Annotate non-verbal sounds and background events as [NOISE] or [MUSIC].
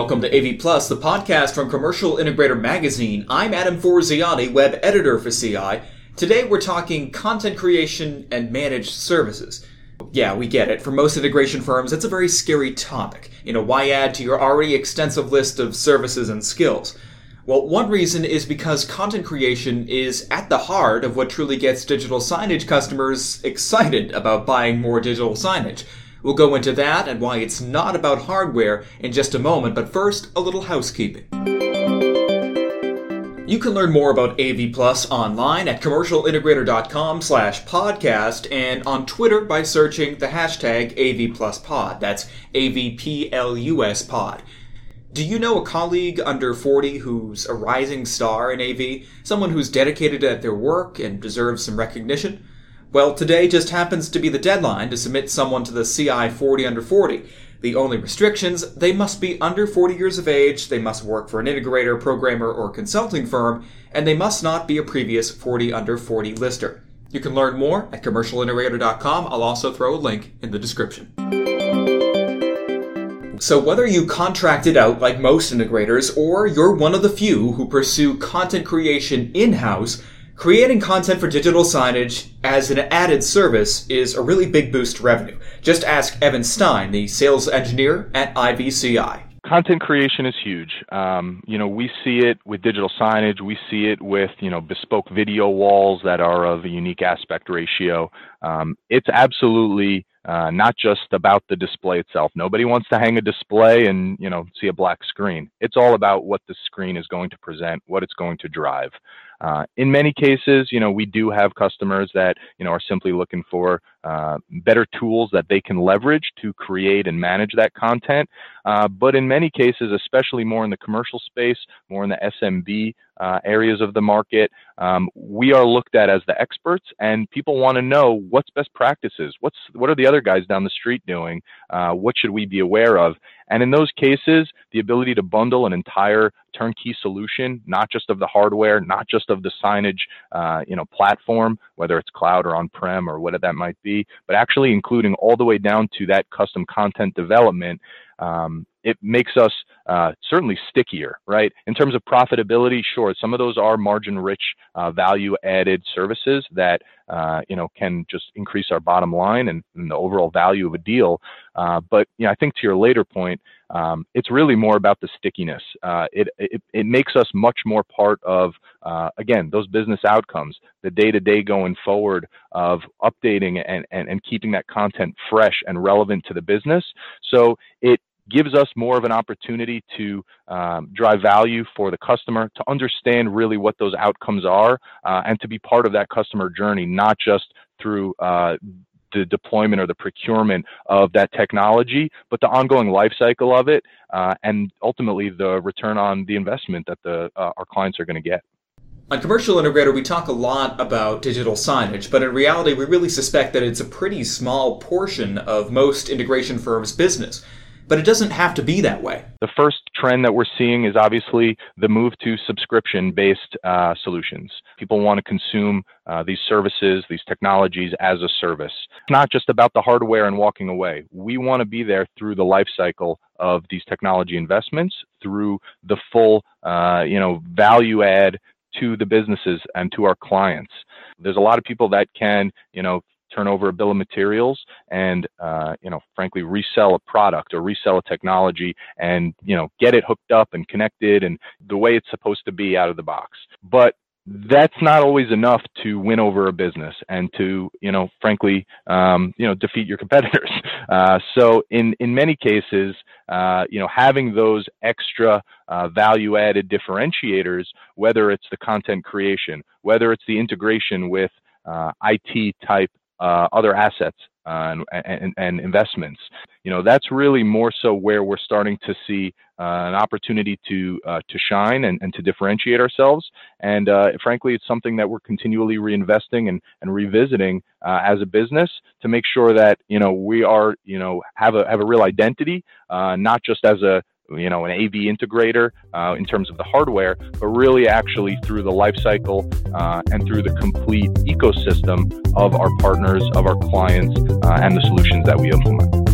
Welcome to AV Plus, the podcast from Commercial Integrator Magazine. I'm Adam Forziati, web editor for CI. Today we're talking content creation and managed services. Yeah, we get it. For most integration firms, it's a very scary topic. You know, why add to your already extensive list of services and skills? Well, one reason is because content creation is at the heart of what truly gets digital signage customers excited about buying more digital signage. We'll go into that and why it's not about hardware in just a moment, but first, a little housekeeping. You can learn more about AV Plus online at commercialintegrator.com slash podcast and on Twitter by searching the hashtag AVPlusPod. That's AVPLUS pod. Do you know a colleague under 40 who's a rising star in AV? Someone who's dedicated at their work and deserves some recognition? Well, today just happens to be the deadline to submit someone to the CI 40 under 40. The only restrictions, they must be under 40 years of age, they must work for an integrator, programmer, or consulting firm, and they must not be a previous 40 under 40 lister. You can learn more at commercialintegrator.com. I'll also throw a link in the description. So whether you contracted out like most integrators or you're one of the few who pursue content creation in-house, Creating content for digital signage as an added service is a really big boost to revenue. Just ask Evan Stein, the sales engineer at IVCi. Content creation is huge. Um, you know, we see it with digital signage. We see it with you know bespoke video walls that are of a unique aspect ratio. Um, it's absolutely uh, not just about the display itself. Nobody wants to hang a display and you know see a black screen. It's all about what the screen is going to present, what it's going to drive. Uh, in many cases, you know, we do have customers that, you know, are simply looking for uh, better tools that they can leverage to create and manage that content. Uh, but in many cases, especially more in the commercial space, more in the SMB uh, areas of the market, um, we are looked at as the experts, and people want to know what's best practices. What's what are the other guys down the street doing? Uh, what should we be aware of? And in those cases, the ability to bundle an entire turnkey solution, not just of the hardware, not just of the signage, uh, you know, platform, whether it's cloud or on-prem or whatever that might be, but actually including all the way down to that custom content development um, it makes us uh, certainly stickier, right? In terms of profitability, sure, some of those are margin-rich, uh, value-added services that uh, you know can just increase our bottom line and, and the overall value of a deal. Uh, but you know, I think to your later point, um, it's really more about the stickiness. Uh, it, it, it makes us much more part of uh, again those business outcomes, the day-to-day going forward of updating and, and and keeping that content fresh and relevant to the business. So gives us more of an opportunity to um, drive value for the customer, to understand really what those outcomes are, uh, and to be part of that customer journey, not just through uh, the deployment or the procurement of that technology, but the ongoing life cycle of it, uh, and ultimately the return on the investment that the uh, our clients are going to get. On Commercial Integrator, we talk a lot about digital signage, but in reality, we really suspect that it's a pretty small portion of most integration firms' business but it doesn't have to be that way. The first trend that we're seeing is obviously the move to subscription based uh, solutions. People want to consume uh, these services, these technologies as a service. It's not just about the hardware and walking away. We want to be there through the life cycle of these technology investments, through the full, uh, you know, value add to the businesses and to our clients. There's a lot of people that can, you know, turn over a bill of materials and uh, you know frankly resell a product or resell a technology and you know get it hooked up and connected and the way it's supposed to be out of the box. But that's not always enough to win over a business and to you know frankly um, you know defeat your [LAUGHS] competitors. Uh, so in in many cases uh, you know having those extra uh, value added differentiators whether it's the content creation whether it's the integration with uh, IT type uh, other assets uh, and, and, investments. You know, that's really more so where we're starting to see uh, an opportunity to uh, to shine and, and to differentiate ourselves. And uh, frankly, it's something that we're continually reinvesting and, and revisiting uh, as a business to make sure that you know we are you know have a have a real identity, not just as a you know, an AV integrator uh, in terms of the hardware, but really actually through the life cycle uh, and through the complete ecosystem of our partners, of our clients, uh, and the solutions that we implement.